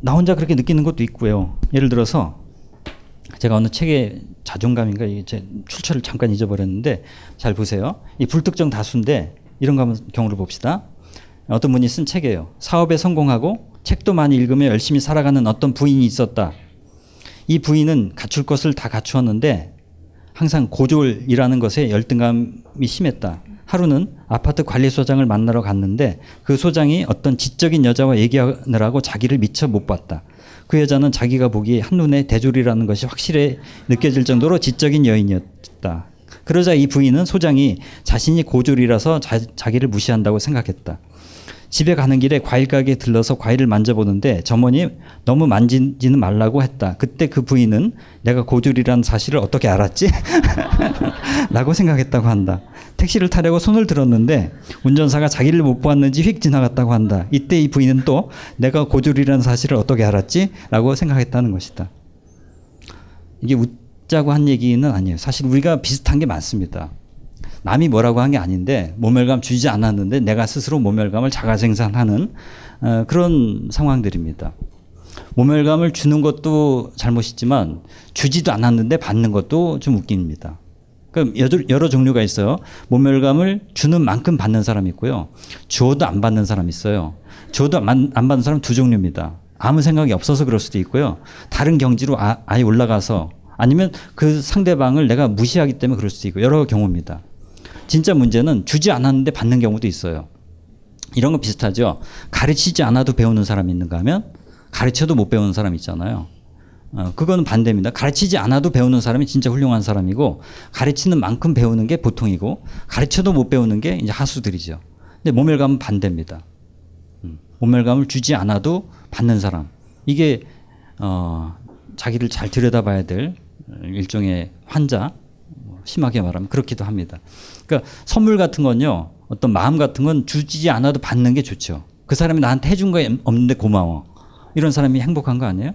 Speaker 4: 나 혼자 그렇게 느끼는 것도 있고요. 예를 들어서 제가 어느 책에 자존감인가 이제 출처를 잠깐 잊어버렸는데 잘 보세요. 이 불특정 다수인데 이런 거 한번 경우를 봅시다. 어떤 분이 쓴 책이에요. 사업에 성공하고 책도 많이 읽으며 열심히 살아가는 어떤 부인이 있었다. 이 부인은 갖출 것을 다 갖추었는데 항상 고졸이라는 것에 열등감이 심했다. 하루는 아파트 관리 소장을 만나러 갔는데 그 소장이 어떤 지적인 여자와 얘기하느라고 자기를 미처 못 봤다. 그 여자는 자기가 보기에 한눈에 대졸이라는 것이 확실해 느껴질 정도로 지적인 여인이었다. 그러자 이 부인은 소장이 자신이 고졸이라서 자, 자기를 무시한다고 생각했다. 집에 가는 길에 과일 가게에 들러서 과일을 만져보는데 점원이 너무 만지지는 말라고 했다. 그때 그 부인은 내가 고졸이라는 사실을 어떻게 알았지? 라고 생각했다고 한다. 택시를 타려고 손을 들었는데 운전사가 자기를 못 보았는지 휙 지나갔다고 한다. 이때 이 부인은 또 내가 고졸이라는 사실을 어떻게 알았지? 라고 생각했다는 것이다. 이게 웃자고 한 얘기는 아니에요. 사실 우리가 비슷한 게 많습니다. 남이 뭐라고 한 게 아닌데 모멸감 주지 않았는데 내가 스스로 모멸감을 자가 생산하는 어, 그런 상황들입니다. 모멸감을 주는 것도 잘못이지만 주지도 않았는데 받는 것도 좀 웃깁니다. 그러니까 여러, 종류가 있어요. 모멸감을 주는 만큼 받는 사람이 있고요. 주어도 안 받는 사람이 있어요. 안, 안 받는 사람 두 종류입니다. 아무 생각이 없어서 그럴 수도 있고요. 다른 경지로 아, 아예 올라가서 아니면 그 상대방을 내가 무시하기 때문에 그럴 수도 있고 여러 경우입니다. 진짜 문제는 주지 않았는데 받는 경우도 있어요. 이런 거 비슷하죠. 가르치지 않아도 배우는 사람이 있는가 하면 가르쳐도 못 배우는 사람 있잖아요. 어, 그거는 반대입니다. 가르치지 않아도 배우는 사람이 진짜 훌륭한 사람이고 가르치는 만큼 배우는 게 보통이고 가르쳐도 못 배우는 게 이제 하수들이죠. 근데 모멸감은 반대입니다. 음, 모멸감을 주지 않아도 받는 사람. 이게 어, 자기를 잘 들여다봐야 될 일종의 환자 심하게 말하면 그렇기도 합니다. 그러니까 선물 같은 건요. 어떤 마음 같은 건 주지 않아도 받는 게 좋죠. 그 사람이 나한테 해준 거 없는데 고마워. 이런 사람이 행복한 거 아니에요?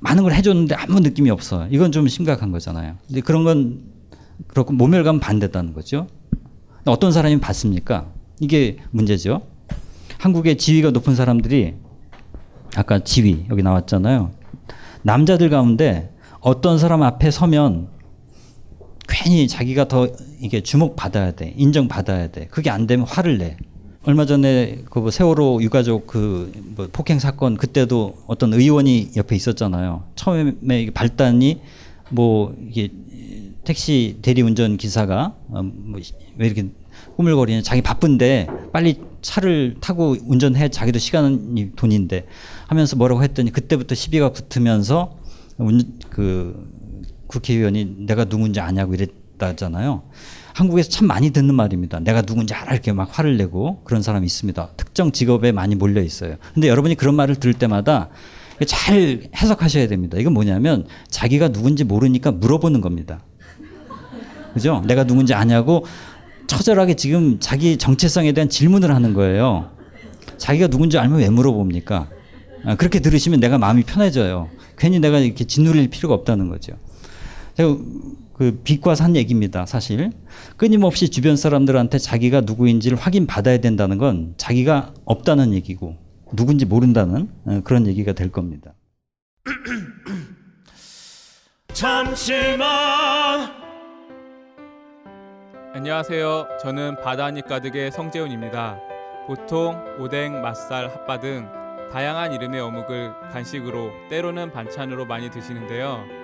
Speaker 4: 많은 걸 해줬는데 아무 느낌이 없어. 이건 좀 심각한 거잖아요. 근데 그런 건 그렇고 모멸감 반대다는 거죠. 어떤 사람이 받습니까? 이게 문제죠. 한국의 지위가 높은 사람들이 아까 지위 여기 나왔잖아요. 남자들 가운데 어떤 사람 앞에 서면 괜히 자기가 더 이게 주목받아야 돼, 인정받아야 돼. 그게 안 되면 화를 내. 얼마 전에 그 뭐 세월호 유가족 그 뭐 폭행 사건 그때도 어떤 의원이 옆에 있었잖아요. 처음에 발단이 뭐 이게 택시 대리운전 기사가 어, 뭐왜 이렇게 꾸물거리냐 자기 바쁜데 빨리 차를 타고 운전해 자기도 시간이 돈인데 하면서 뭐라고 했더니 그때부터 시비가 붙으면서 그 국회의원이 내가 누군지 아냐고 이랬다잖아요. 한국에서 참 많이 듣는 말입니다. 내가 누군지 알아 이렇게 막 화를 내고 그런 사람이 있습니다. 특정 직업에 많이 몰려 있어요. 근데 여러분이 그런 말을 들을 때마다 잘 해석하셔야 됩니다. 이건 뭐냐면 자기가 누군지 모르니까 물어보는 겁니다. 그죠? 내가 누군지 아냐고 처절하게 지금 자기 정체성에 대한 질문을 하는 거예요. 자기가 누군지 알면 왜 물어봅니까? 아, 그렇게 들으시면 내가 마음이 편해져요. 괜히 내가 이렇게 짓누릴 필요가 없다는 거죠. 제가 그 빛과 산 얘기입니다, 사실. 끊임없이 주변 사람들한테 자기가 누구인지를 확인받아야 된다는 건 자기가 없다는 얘기고 누군지 모른다는 어, 그런 얘기가 될 겁니다.
Speaker 5: 잠시만 안녕하세요. 저는 바다니 가득의 성재훈입니다. 보통 오뎅, 맛살, 핫바 등 다양한 이름의 어묵을 간식으로 때로는 반찬으로 많이 드시는데요.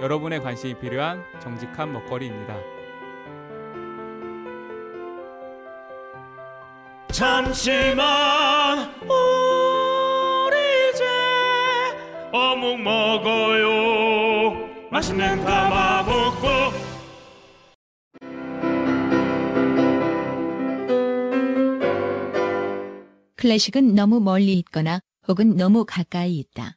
Speaker 5: 여러분의 관심이 필요한 정직한 먹거리입니다. 잠시만 우리 이제 어묵 먹어요 맛있는 가마복고
Speaker 3: 클래식은 너무 멀리 있거나 혹은 너무 가까이 있다.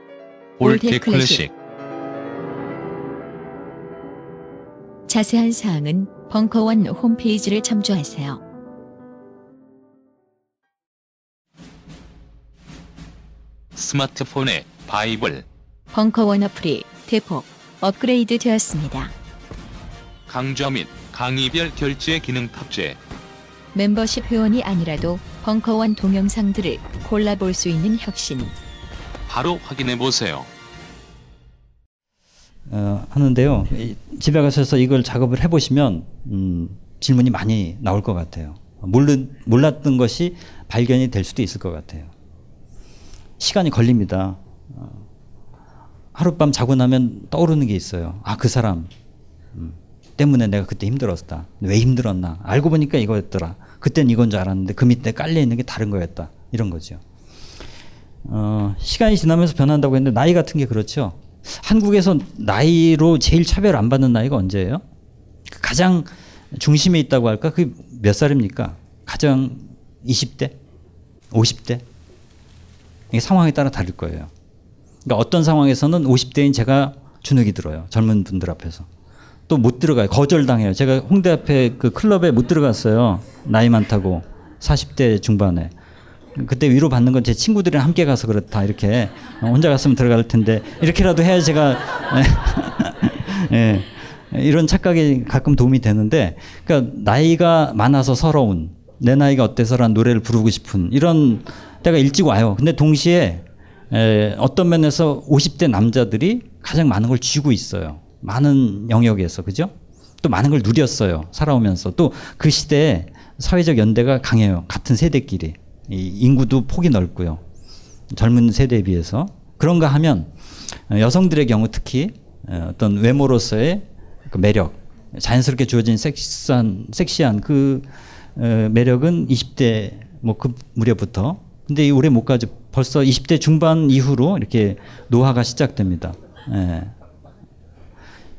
Speaker 6: all that 클래식.
Speaker 3: 자세한 사항은 벙커원 홈페이지를 참조하세요.
Speaker 6: 스마트폰의 바이블
Speaker 3: 벙커원 어플이 대폭 업그레이드 되었습니다.
Speaker 6: 강좌 및 강의별 결제 기능 탑재
Speaker 3: 멤버십 회원이 아니라도 벙커원 동영상들을 골라볼 수 있는 혁신
Speaker 6: 바로 확인해 보세요.
Speaker 4: 어, 하는데요. 집에 가셔서 이걸 작업을 해보시면 음, 질문이 많이 나올 것 같아요. 몰르, 몰랐던 것이 발견이 될 수도 있을 것 같아요. 시간이 걸립니다. 어, 하룻밤 자고 나면 떠오르는 게 있어요. 아, 그 사람 음, 때문에 내가 그때 힘들었다. 왜 힘들었나? 알고 보니까 이거였더라. 그땐 이건 줄 알았는데 그 밑에 깔려 있는 게 다른 거였다. 이런 거죠. 어, 시간이 지나면서 변한다고 했는데 나이 같은 게 그렇죠. 한국에서 나이로 제일 차별 안 받는 나이가 언제예요? 가장 중심에 있다고 할까? 그게 몇 살입니까? 가장 20대? 50대? 이게 상황에 따라 다를 거예요. 그러니까 어떤 상황에서는 50대인 제가 주눅이 들어요. 젊은 분들 앞에서. 또 못 들어가요. 거절당해요. 제가 홍대 앞에 그 클럽에 못 들어갔어요. 나이 많다고. 40대 중반에. 그때 위로 받는 건 제 친구들이랑 함께 가서 그렇다 이렇게 혼자 갔으면 들어갈 텐데 이렇게라도 해야 제가 예, 이런 착각이 가끔 도움이 되는데 그러니까 나이가 많아서 서러운 내 나이가 어때서란 노래를 부르고 싶은 이런 때가 일찍 와요. 근데 동시에 에, 어떤 면에서 50대 남자들이 가장 많은 걸 쥐고 있어요. 많은 영역에서 그죠? 또 많은 걸 누렸어요. 살아오면서 또 그 시대에 사회적 연대가 강해요. 같은 세대끼리. 인구도 폭이 넓고요. 젊은 세대에 비해서 그런가 하면 여성들의 경우 특히 어, 어떤 외모로서의 그 매력, 자연스럽게 주어진 섹시한 섹시한 그 어, 매력은 20대 뭐 그 무렵부터 근데 이 오래 못 가죠. 벌써 20대 중반 이후로 이렇게 노화가 시작됩니다. 예.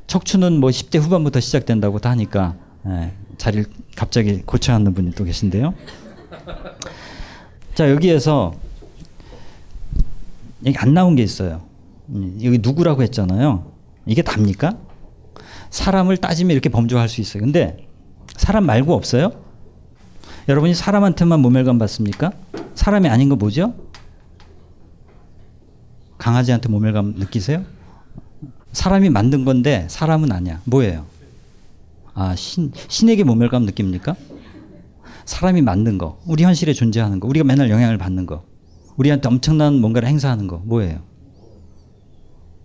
Speaker 4: 척추는 뭐 10대 후반부터 시작된다고 다 하니까 예. 자리를 갑자기 고쳐 앉는 분이 또 계신데요. 자 여기에서 여기 안 나온 게 있어요. 음, 여기 누구라고 했잖아요. 이게 답니까? 사람을 따지면 이렇게 범죄할 수 있어요. 근데 사람 말고 없어요? 여러분이 사람한테만 모멸감 받습니까? 사람이 아닌 거 뭐죠? 강아지한테 모멸감 느끼세요? 사람이 만든 건데 사람은 아니야. 뭐예요? 아, 신, 신에게 모멸감 느낍니까? 사람이 만든 거, 우리 현실에 존재하는 거, 우리가 맨날 영향을 받는 거, 우리한테 엄청난 뭔가를 행사하는 거, 뭐예요?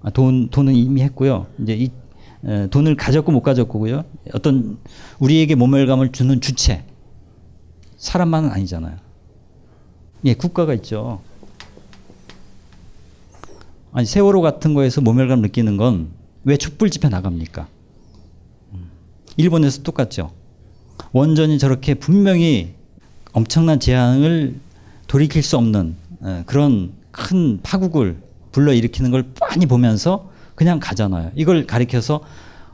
Speaker 4: 아, 돈, 돈은 이미 했고요. 이제 이, 에, 돈을 가졌고 못 가졌고요. 어떤 우리에게 모멸감을 주는 주체, 사람만은 아니잖아요. 예, 국가가 있죠. 아니 세월호 같은 거에서 모멸감 느끼는 건 왜 촛불 집회 나갑니까? 일본에서 똑같죠. 원전이 저렇게 분명히 엄청난 재앙을 돌이킬 수 없는 그런 큰 파국을 불러일으키는 걸 많이 보면서 그냥 가잖아요. 이걸 가리켜서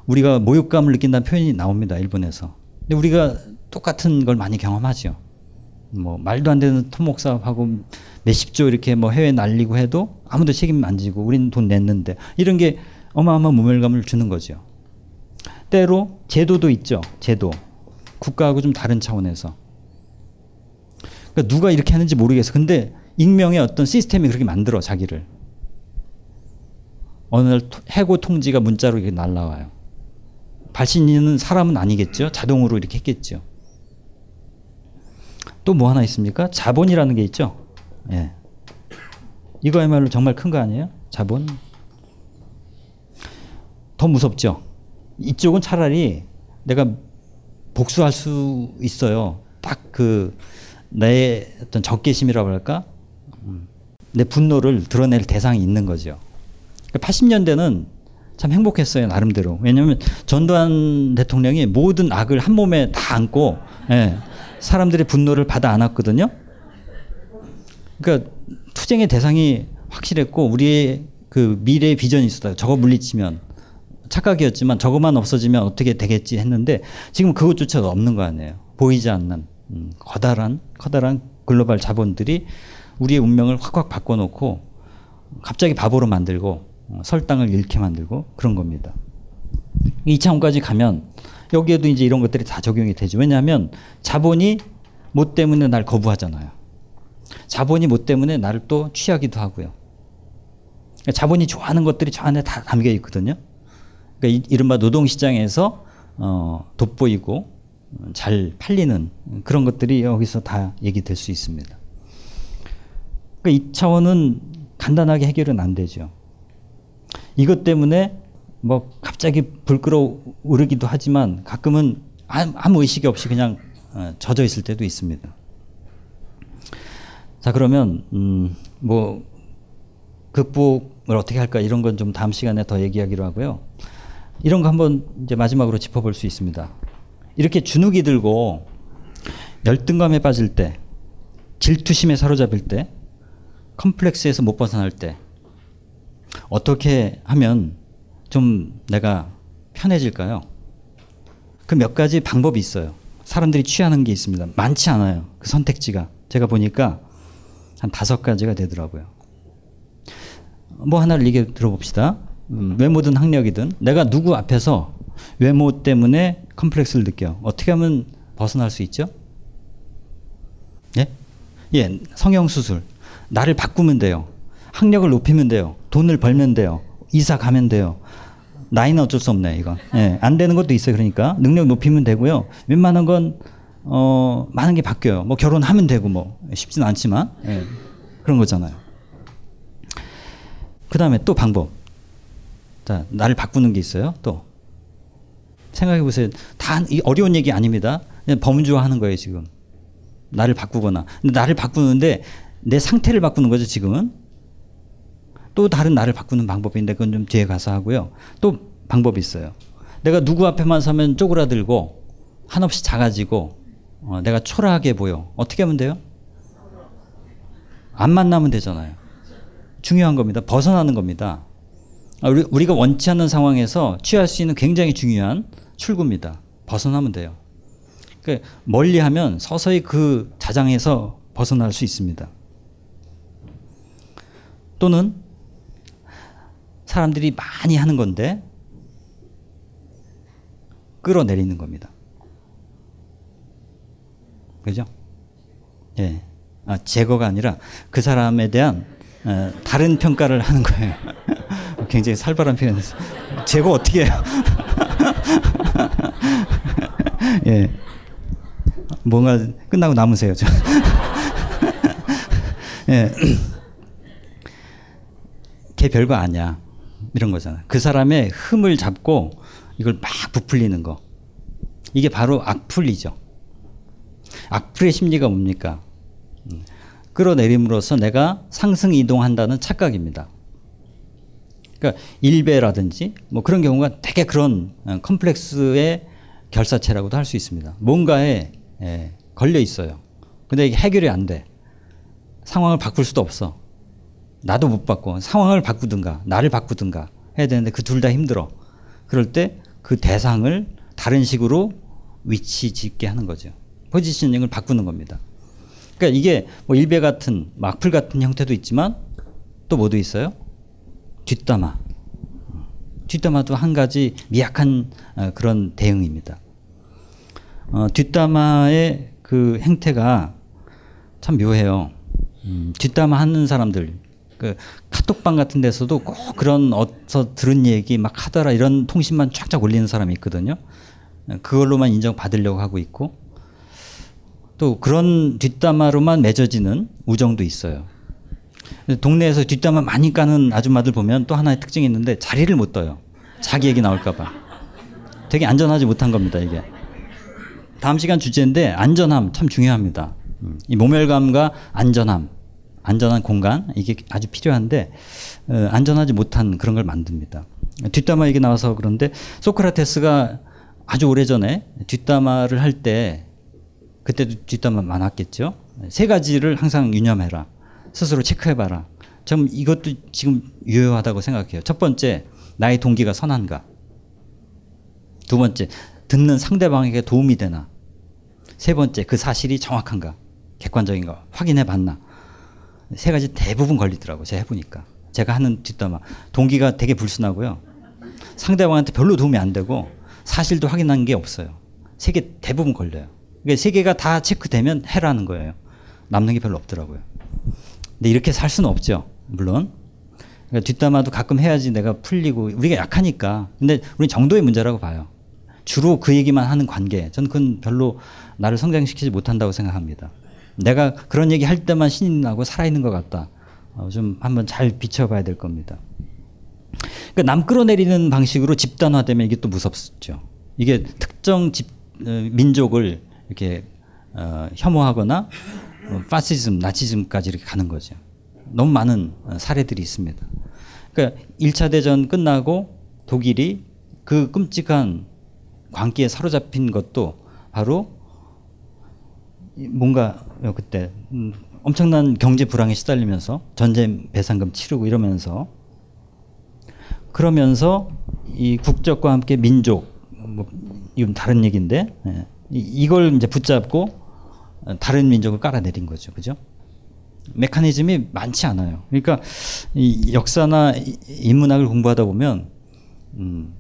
Speaker 4: 우리가 모욕감을 느낀다는 표현이 나옵니다. 일본에서. 근데 우리가 똑같은 걸 많이 경험하죠. 뭐 말도 안 되는 토목 사업하고 몇십조 이렇게 뭐 해외 날리고 해도 아무도 책임 안 지고 우리는 돈 냈는데 이런 게 어마어마한 모멸감을 주는 거죠. 때로 제도도 있죠. 제도. 국가하고 좀 다른 차원에서. 그러니까 누가 이렇게 하는지 모르겠어. 근데 익명의 어떤 시스템이 그렇게 만들어 자기를. 어느 날 해고 통지가 문자로 이렇게 날라와요. 발신인은 사람은 아니겠죠. 자동으로 이렇게 했겠죠. 또 뭐 하나 있습니까? 자본이라는 게 있죠. 예. 이거야말로 정말 큰 거 아니에요? 자본. 더 무섭죠. 이쪽은 차라리 내가 복수할 수 있어요. 딱 그 내 어떤 적개심이라고 할까? 내 분노를 드러낼 대상이 있는 거죠. 80년대는 참 행복했어요 나름대로. 왜냐하면 전두환 대통령이 모든 악을 한 몸에 다 안고 예, 사람들의 분노를 받아 안았거든요. 그러니까 투쟁의 대상이 확실했고 우리의 그 미래의 비전이 있었다. 저거 물리치면 착각이었지만 저것만 없어지면 어떻게 되겠지 했는데 지금 그것조차도 없는 거 아니에요. 보이지 않는 음, 커다란 커다란 글로벌 자본들이 우리의 운명을 확확 바꿔놓고 갑자기 바보로 만들고 어, 설당을 잃게 만들고 그런 겁니다. 2차원까지 가면 여기에도 이제 이런 것들이 다 적용이 되죠. 왜냐하면 자본이 뭐 때문에 날 거부하잖아요. 자본이 뭐 때문에 나를 또 취하기도 하고요. 자본이 좋아하는 것들이 저 안에 다 담겨 있거든요. 그러니까 이른바 노동시장에서 어, 돋보이고 잘 팔리는 그런 것들이 여기서 다 얘기될 수 있습니다. 그러니까 이 차원은 간단하게 해결은 안 되죠. 이것 때문에 뭐 갑자기 불 끓어오르기도 하지만 가끔은 아무 의식이 없이 그냥 어, 젖어 있을 때도 있습니다. 자 그러면 음, 뭐 극복을 어떻게 할까 이런 건 좀 다음 시간에 더 얘기하기로 하고요. 이런 거 한번 이제 마지막으로 짚어볼 수 있습니다. 이렇게 주눅이 들고 열등감에 빠질 때, 질투심에 사로잡힐 때, 컴플렉스에서 못 벗어날 때 어떻게 하면 좀 내가 편해질까요? 그 몇 가지 방법이 있어요. 사람들이 취하는 게 있습니다. 많지 않아요. 그 선택지가. 제가 보니까 한 다섯 가지가 되더라고요. 뭐 하나를 얘기 들어봅시다. 음, 외모든 학력이든 내가 누구 앞에서 외모 때문에 컴플렉스를 느껴. 어떻게 하면 벗어날 수 있죠? 예? 예, 성형 수술. 나를 바꾸면 돼요. 학력을 높이면 돼요. 돈을 벌면 돼요. 이사 가면 돼요. 나이는 어쩔 수 없네, 이건. 예, 안 되는 것도 있어요. 그러니까. 능력 높이면 되고요. 웬만한 건, 어, 많은 게 바뀌어요. 뭐 결혼하면 되고 뭐. 쉽진 않지만. 예, 그런 거잖아요. 그 다음에 또 방법. 자, 나를 바꾸는 게 있어요. 또. 생각해 보세요. 다 어려운 얘기 아닙니다. 범주화하는 거예요, 지금. 나를 바꾸거나. 근데 나를 바꾸는데 내 상태를 바꾸는 거죠, 지금은. 또 다른 나를 바꾸는 방법인데 그건 좀 뒤에 가서 하고요. 또 방법이 있어요. 내가 누구 앞에만 서면 쪼그라들고 한없이 작아지고 어, 내가 초라하게 보여. 어떻게 하면 돼요? 안 만나면 되잖아요. 중요한 겁니다. 벗어나는 겁니다. 아, 우리, 가 원치 않는 상황에서 취할 수 있는 굉장히 중요한 출구입니다. 벗어나면 돼요. 그러니까 멀리 하면 서서히 그 자장에서 벗어날 수 있습니다. 또는 사람들이 많이 하는 건데 끌어내리는 겁니다. 그죠? 예. 아, 제거가 아니라 그 사람에 대한 어, 다른 평가를 하는 거예요. 굉장히 살벌한 표현에서 제거 어떻게 해요? 예. 뭔가 끝나고 남으세요. 예. 걔 별거 아니야. 이런 거잖아. 그 사람의 흠을 잡고 이걸 막 부풀리는 거. 이게 바로 악풀이죠. 악플의 심리가 뭡니까? 음. 끌어내림으로써 내가 상승 이동한다는 착각입니다. 그러니까 일배라든지 뭐 그런 경우가 되게 그런 어, 컴플렉스의 결사체라고도 할 수 있습니다. 뭔가에 예, 걸려 있어요. 근데 이게 해결이 안 돼. 상황을 바꿀 수도 없어. 나도 못 바꿔. 상황을 바꾸든가 나를 바꾸든가 해야 되는데 그 둘 다 힘들어. 그럴 때 그 대상을 다른 식으로 위치 짓게 하는 거죠. 포지셔닝을 바꾸는 겁니다. 그러니까 이게 뭐 일배 같은 막풀 같은 형태도 있지만 또 뭐도 있어요? 뒷담화. 뒷담화도 한 가지 미약한 어, 그런 대응입니다. 어, 뒷담화의 그 행태가 참 묘해요. 음, 뒷담화 하는 사람들, 그 카톡방 같은 데서도 꼭 그런 어서 들은 얘기 막 하더라 이런 통신만 쫙쫙 올리는 사람이 있거든요. 그걸로만 인정받으려고 하고 있고 또 그런 뒷담화로만 맺어지는 우정도 있어요. 동네에서 뒷담화 많이 까는 아줌마들 보면 또 하나의 특징이 있는데 자리를 못 떠요. 자기 얘기 나올까봐. 되게 안전하지 못한 겁니다, 이게. 다음 시간 주제인데 안전함 참 중요합니다. 음, 이 모멸감과 안전함, 안전한 공간 이게 아주 필요한데 어, 안전하지 못한 그런 걸 만듭니다. 뒷담화 얘기 나와서 그런데 소크라테스가 아주 오래 전에 뒷담화를 할 때 그때도 뒷담화 많았겠죠. 세 가지를 항상 유념해라. 스스로 체크해봐라. 전 이것도 지금 유효하다고 생각해요. 첫 번째, 나의 동기가 선한가. 두 번째, 듣는 상대방에게 도움이 되나. 세 번째, 그 사실이 정확한가. 객관적인가. 확인해 봤나. 세 가지 대부분 걸리더라고요. 제가 해보니까. 제가 하는 뒷담화. 동기가 되게 불순하고요. 상대방한테 별로 도움이 안 되고 사실도 확인한 게 없어요. 세 개 대부분 걸려요. 그러니까 세 개가 다 체크되면 해라는 거예요. 남는 게 별로 없더라고요. 근데 이렇게 살 수는 없죠. 물론. 그러니까 뒷담화도 가끔 해야지 내가 풀리고 우리가 약하니까. 근데 우리 정도의 문제라고 봐요. 주로 그 얘기만 하는 관계. 저는 그건 별로 나를 성장시키지 못한다고 생각합니다. 내가 그런 얘기 할 때만 신이 나고 살아있는 것 같다. 어, 좀 한번 잘 비춰봐야 될 겁니다. 그러니까 남 끌어내리는 방식으로 집단화 되면 이게 또 무섭죠. 이게 특정 집, 어, 민족을 이렇게 어, 혐오하거나 뭐 파시즘, 나치즘까지 이렇게 가는 거죠. 너무 많은 어, 사례들이 있습니다. 그러니까 1차 대전 끝나고 독일이 그 끔찍한 광기에 사로잡힌 것도 바로 뭔가 그때 음, 엄청난 경제 불황에 시달리면서 전쟁 배상금 치르고 이러면서 그러면서 이 국적과 함께 민족 뭐 이건 다른 얘기인데 예. 이걸 이제 붙잡고 다른 민족을 깔아내린 거죠. 그죠? 메커니즘이 많지 않아요. 그러니까 이 역사나 인문학을 공부하다 보면 음,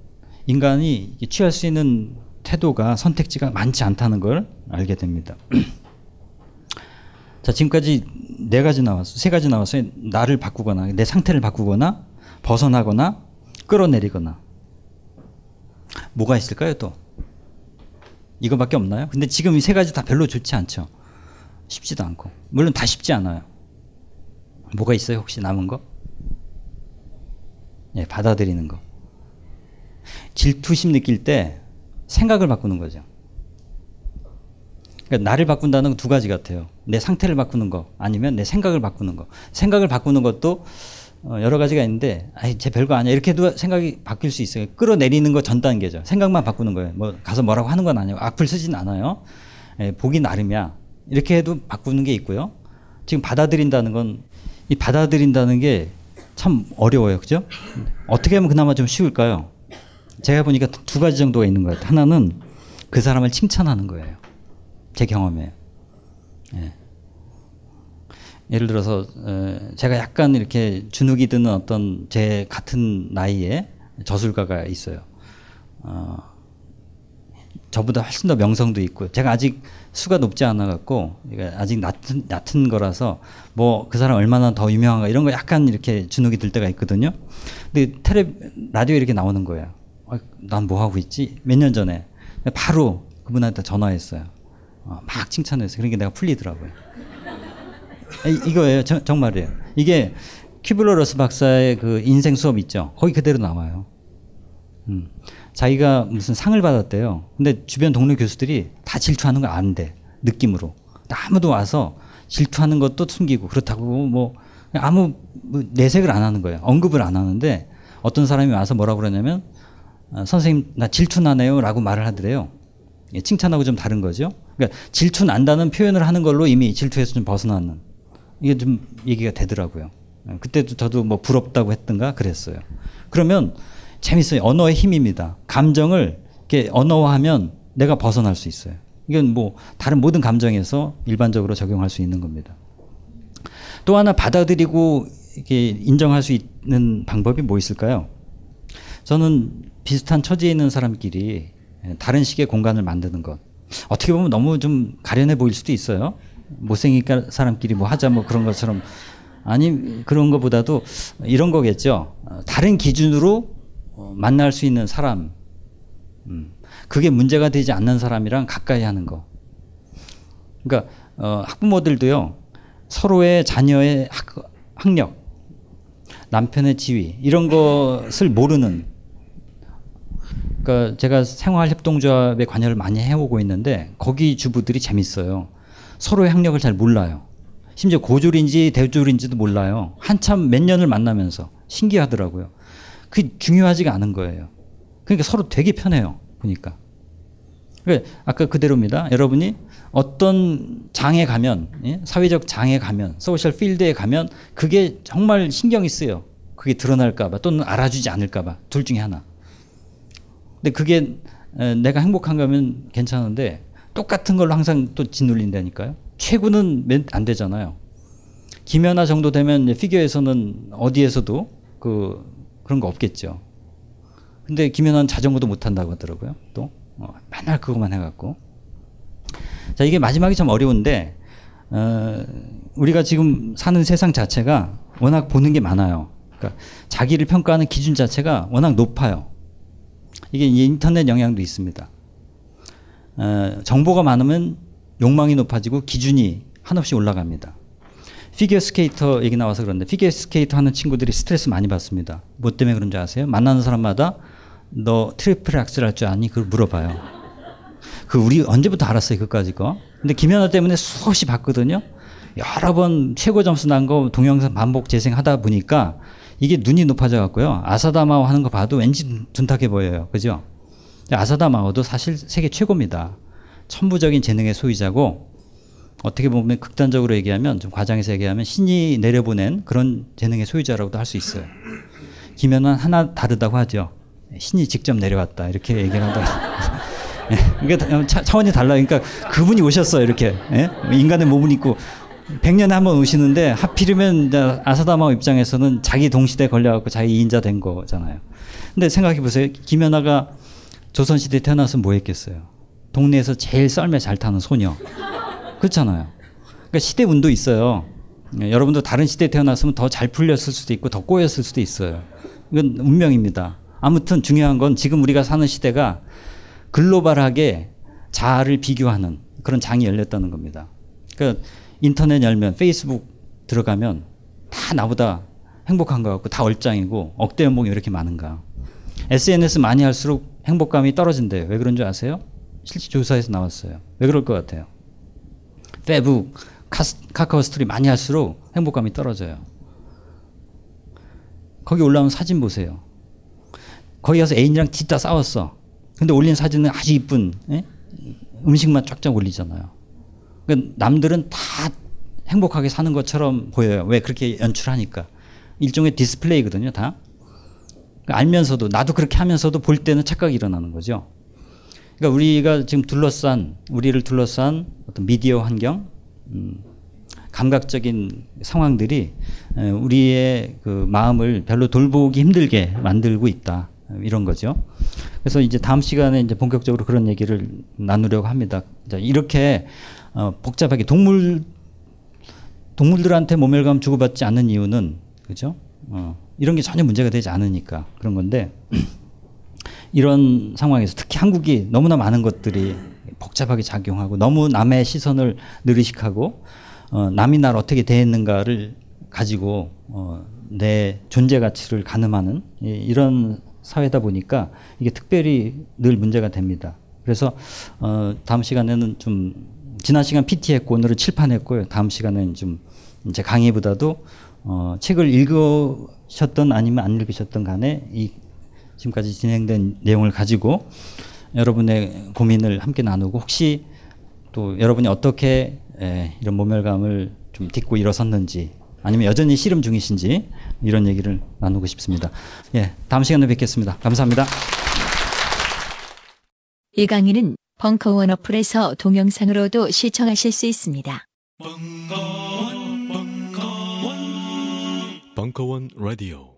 Speaker 4: 인간이 취할 수 있는 태도가 선택지가 많지 않다는 걸 알게 됩니다. 자, 지금까지 네 가지 나왔어. 세 가지 나왔어요. 나를 바꾸거나 내 상태를 바꾸거나 벗어나거나 끌어내리거나 뭐가 있을까요, 또? 이거밖에 없나요? 근데 지금 이 세 가지 다 별로 좋지 않죠. 쉽지도 않고. 물론 다 쉽지 않아요. 뭐가 있어요? 혹시 남은 거? 예, 받아들이는 거. 질투심 느낄 때 생각을 바꾸는 거죠. 그러니까 나를 바꾼다는 건 두 가지 같아요. 내 상태를 바꾸는 거 아니면 내 생각을 바꾸는 거. 생각을 바꾸는 것도 어, 여러 가지가 있는데 아이 제 별거 아니야 이렇게도 생각이 바뀔 수 있어요. 끌어내리는 거 전 단계죠. 생각만 바꾸는 거예요. 뭐 가서 뭐라고 하는 건 아니고 악플 쓰진 않아요. 예, 보기 나름이야. 이렇게 해도 바꾸는 게 있고요. 지금 받아들인다는 건 이 받아들인다는 게 참 어려워요. 그죠? 어떻게 하면 그나마 좀 쉬울까요? 제가 보니까 두 가지 정도가 있는 것 같아요. 하나는 그 사람을 칭찬하는 거예요. 제 경험에. 예. 예를 들어서 어, 제가 약간 이렇게 주눅이 드는 어떤 제 같은 나이에 저술가가 있어요. 어, 저보다 훨씬 더 명성도 있고 제가 아직 수가 높지 않아 갖고 아직 낮은 낮은 거라서 뭐 그 사람 얼마나 더 유명한가 이런 거 약간 이렇게 주눅이 들 때가 있거든요. 근데 텔레 라디오 이렇게 나오는 거예요. 어, 난뭐 하고 있지? 몇 년 전에 바로 그분한테 전화했어요. 어, 막 칭찬했어요. 그러니까 내가 풀리더라고요. 이, 이거예요. 저, 정말이에요. 이게 큐블러 러스 박사의 그 인생 수업 있죠. 거기 그대로 나와요. 음. 자기가 무슨 상을 받았대요. 근데 주변 동료 교수들이 다 질투하는 거 아는데 느낌으로 아무도 와서 질투하는 것도 숨기고 그렇다고 뭐 아무 뭐 내색을 안 하는 거예요. 언급을 안 하는데 어떤 사람이 와서 뭐라고 그러냐면 아, 선생님 나 질투 나네요라고 말을 하더래요. 예, 칭찬하고 좀 다른 거죠. 그러니까 질투 난다는 표현을 하는 걸로 이미 질투에서 좀 벗어나는 이게 좀 얘기가 되더라고요. 예, 그때도 저도 뭐 부럽다고 했던가 그랬어요. 그러면 재밌어요. 언어의 힘입니다. 감정을 이렇게 언어화하면 내가 벗어날 수 있어요. 이건 뭐 다른 모든 감정에서 일반적으로 적용할 수 있는 겁니다. 또 하나 받아들이고 이렇게 인정할 수 있는 방법이 뭐 있을까요? 저는 비슷한 처지에 있는 사람끼리 다른 식의 공간을 만드는 것. 어떻게 보면 너무 좀 가련해 보일 수도 있어요. 못생긴 사람끼리 뭐 하자 뭐 그런 것처럼 아니 그런 것보다도 이런 거겠죠. 다른 기준으로 어, 만날 수 있는 사람, 음, 그게 문제가 되지 않는 사람이랑 가까이 하는 거. 그러니까 어, 학부모들도요 서로의 자녀의 학, 학력, 남편의 지위 이런 것을 모르는. 그러니까 제가 생활협동조합에 관여를 많이 해오고 있는데 거기 주부들이 재밌어요. 서로의 학력을 잘 몰라요. 심지어 고졸인지 대졸인지도 몰라요. 한참 몇 년을 만나면서 신기하더라고요. 그게 중요하지가 않은 거예요. 그러니까 서로 되게 편해요. 보니까. 그러니까 아까 그대로입니다. 여러분이 어떤 장에 가면 예? 사회적 장에 가면 소셜 필드에 가면 그게 정말 신경이 쓰여. 그게 드러날까봐 또는 알아주지 않을까봐 둘 중에 하나. 근데 그게 내가 행복한가면 괜찮은데 똑같은 걸로 항상 또 짓눌린다니까요. 최고는 안 되잖아요. 김연아 정도 되면 피겨에서는 어디에서도 그 그런 거 없겠죠. 근데 김연아는 자전거도 못 탄다고 하더라고요. 또 어, 맨날 그것만 해갖고. 자 이게 마지막이 참 어려운데 어, 우리가 지금 사는 세상 자체가 워낙 보는 게 많아요. 그러니까 자기를 평가하는 기준 자체가 워낙 높아요. 이게 인터넷 영향도 있습니다. 어, 정보가 많으면 욕망이 높아지고 기준이 한없이 올라갑니다. 피겨 스케이터 얘기 나와서 그런데 피겨 스케이터 하는 친구들이 스트레스 많이 받습니다. 뭐 때문에 그런지 아세요? 만나는 사람마다 너 triple axel 할 줄 아니? 그걸 물어봐요. 그 우리 언제부터 알았어요 그까지 거. 근데 김연아 때문에 수없이 봤거든요. 여러 번 최고 점수 난 거 동영상 반복 재생하다 보니까 이게 눈이 높아져 갖고요. 아사다마오 하는 거 봐도 왠지 둔탁해 보여요. 그죠? 아사다 마오도 사실 세계 최고입니다. 천부적인 재능의 소유자고 어떻게 보면 극단적으로 얘기하면 좀 과장해서 얘기하면 신이 내려보낸 그런 재능의 소유자라고도 할 수 있어요. 김연은 하나 다르다고 하죠. 신이 직접 내려왔다 이렇게 얘기를 하다. 예, 그러니까 차원이 달라. 그러니까 그분이 오셨어요 이렇게 예? 인간의 몸을 입고 100년에 한 번 오시는데 하필이면 아사다마 입장에서는 자기 동시대 걸려갖고 자기 이인자 된 거잖아요. 근데 생각해 보세요. 김연아가 조선시대 태어나서 뭐 했겠어요? 동네에서 제일 썰매 잘 타는 소녀. 그렇잖아요. 그러니까 시대 운도 있어요. 예, 여러분도 다른 시대에 태어났으면 더 잘 풀렸을 수도 있고 더 꼬였을 수도 있어요. 이건 운명입니다. 아무튼 중요한 건 지금 우리가 사는 시대가 글로벌하게 자아를 비교하는 그런 장이 열렸다는 겁니다. 그러니까 인터넷 열면 페이스북 들어가면 다 나보다 행복한 것 같고 다 얼짱이고 억대 연봉이 이렇게 많은가. SNS 많이 할수록 행복감이 떨어진대요. 왜 그런 줄 아세요? 실제 조사에서 나왔어요. 왜 그럴 것 같아요? 페북, 카카오 스토리 많이 할수록 행복감이 떨어져요. 거기 올라온 사진 보세요. 거기 가서 애인이랑 디따 싸웠어. 근데 올린 사진은 아주 이쁜 예? 음식만 쫙쫙 올리잖아요. 그러니까 남들은 다 행복하게 사는 것처럼 보여요. 왜 그렇게 연출하니까 일종의 디스플레이거든요. 다 알면서도 나도 그렇게 하면서도 볼 때는 착각이 일어나는 거죠. 그러니까 우리가 지금 둘러싼 우리를 둘러싼 어떤 미디어 환경, 음, 감각적인 상황들이 우리의 그 마음을 별로 돌보기 힘들게 만들고 있다. 이런 거죠. 그래서 이제 다음 시간에 이제 본격적으로 그런 얘기를 나누려고 합니다. 이렇게 어, 복잡하게 동물 동물들한테 모멸감 주고받지 않는 이유는 그죠? 어, 이런 게 전혀 문제가 되지 않으니까 그런 건데 이런 상황에서 특히 한국이 너무나 많은 것들이 복잡하게 작용하고 너무 남의 시선을 느리식하고 어, 남이 날 어떻게 대했는가를 가지고 어, 내 존재 가치를 가늠하는 이런 사회다 보니까 이게 특별히 늘 문제가 됩니다. 그래서 어, 다음 시간에는 좀 지난 시간 PT 했고 오늘은 칠판 했고요. 다음 시간에는 좀 이제 강의보다도 어, 책을 읽 으셨던 아니면 안 읽으셨던 간에 이 지금까지 진행된 내용을 가지고 여러분의 고민을 함께 나누고 혹시 또 여러분이 어떻게 에, 이런 모멸감을 좀 딛고 일어섰는지 아니면 여전히 씨름 중이신지 이런 얘기를 나누고 싶습니다. 예, 다음 시간에 뵙겠습니다. 감사합니다.
Speaker 3: 이 강의는 벙커원 어플에서 동영상으로도 시청하실 수 있습니다.
Speaker 7: 벙커원, 벙커원, 벙커원 라디오.